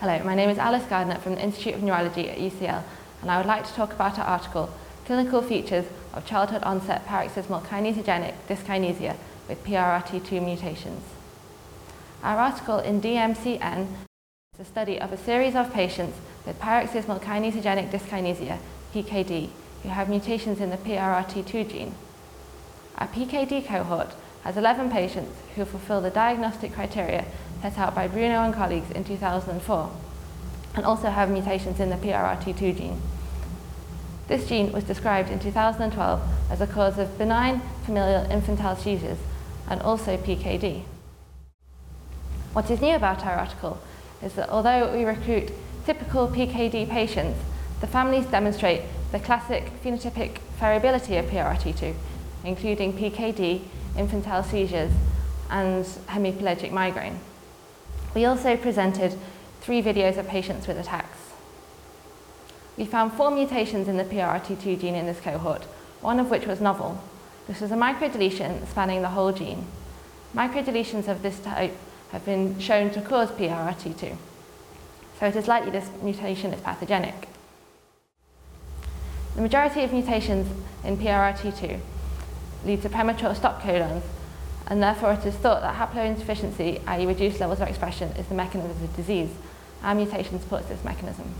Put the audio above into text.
Hello, my name is Alice Gardiner from the Institute of Neurology at UCL and I would like to talk about our article Clinical Features of Childhood Onset Paroxysmal Kinesigenic Dyskinesia with PRRT2 Mutations. Our article in DMCN is a study of a series of patients with paroxysmal kinesigenic dyskinesia, PKD, who have mutations in the PRRT2 gene. Our PKD cohort has 11 patients who fulfill the diagnostic criteria set out by Bruno and colleagues in 2004 and also have mutations in the PRRT2 gene. This gene was described in 2012 as a cause of benign familial infantile seizures and also PKD. What is new about our article is that although we recruit typical PKD patients, the families demonstrate the classic phenotypic variability of PRRT2, including PKD, infantile seizures, and hemiplegic migraine. We also presented three videos of patients with attacks. We found four mutations in the PRRT2 gene in this cohort, one of which was novel. This was a microdeletion spanning the whole gene. Microdeletions of this type have been shown to cause PRRT2, so it is likely this mutation is pathogenic. The majority of mutations in PRRT2 lead to premature stop codons, and therefore it is thought that haploinsufficiency, i.e. reduced levels of expression, is the mechanism of disease. Our mutation supports this mechanism.